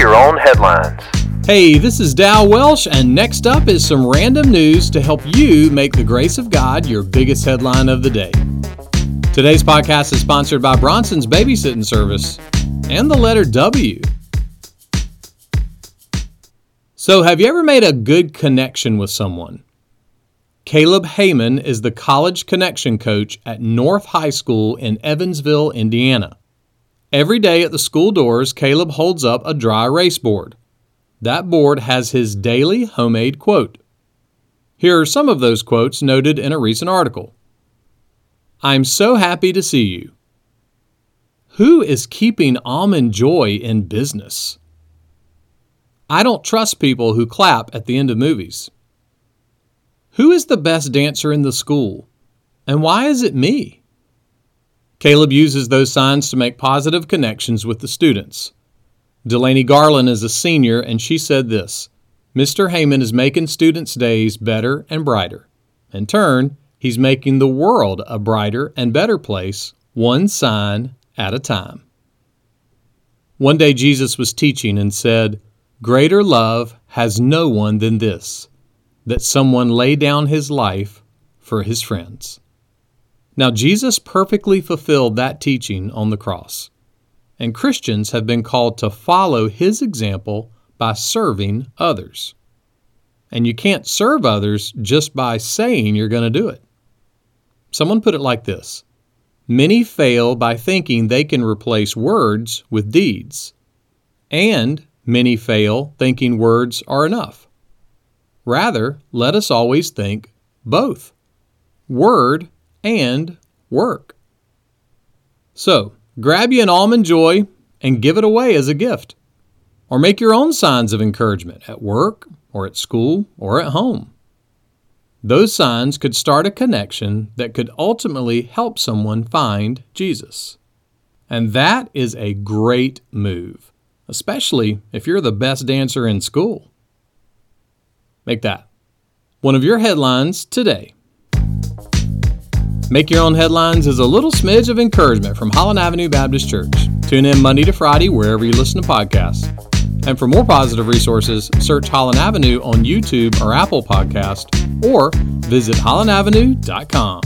your own headlines. Hey, this is Dow Welsh, and next up is some random news to help you make the grace of God your biggest headline of the day. Today's podcast is sponsored by Bronson's Babysitting Service and the letter W. So, have you ever made a good connection with someone? Caleb Heyman is the college connection coach at North High School in Evansville, Indiana. Every day at the school doors, Caleb holds up a dry erase board. That board has his daily homemade quote. Here are some of those quotes noted in a recent article. I'm so happy to see you. Who is keeping almond joy in business? I don't trust people who clap at the end of movies. Who is the best dancer in the school? And why is it me? Caleb uses those signs to make positive connections with the students. Delaney Garland is a senior, and she said this Mr. Heyman is making students' days better and brighter. In turn, he's making the world a brighter and better place, one sign at a time. One day Jesus was teaching and said, Greater love has no one than this, that someone lay down his life for his friends. Now, Jesus perfectly fulfilled that teaching on the cross and Christians have been called to follow his example by serving others. And you can't serve others just by saying you're going to do it. Someone put it like this Many fail by thinking they can replace words with deeds, and many fail thinking words are enough. Rather, let us always think both word and work. So, Grab you an almond joy and give it away as a gift. Or make your own signs of encouragement at work or at school or at home. Those signs could start a connection that could ultimately help someone find Jesus. And that is a great move, especially if you're the best dancer in school. Make that one of your headlines today. Make Your Own Headlines is a little smidge of encouragement from Holland Avenue Baptist Church. Tune in Monday to Friday wherever you listen to podcasts. And for more positive resources, search Holland Avenue on YouTube or Apple Podcast or visit hollandavenue.com.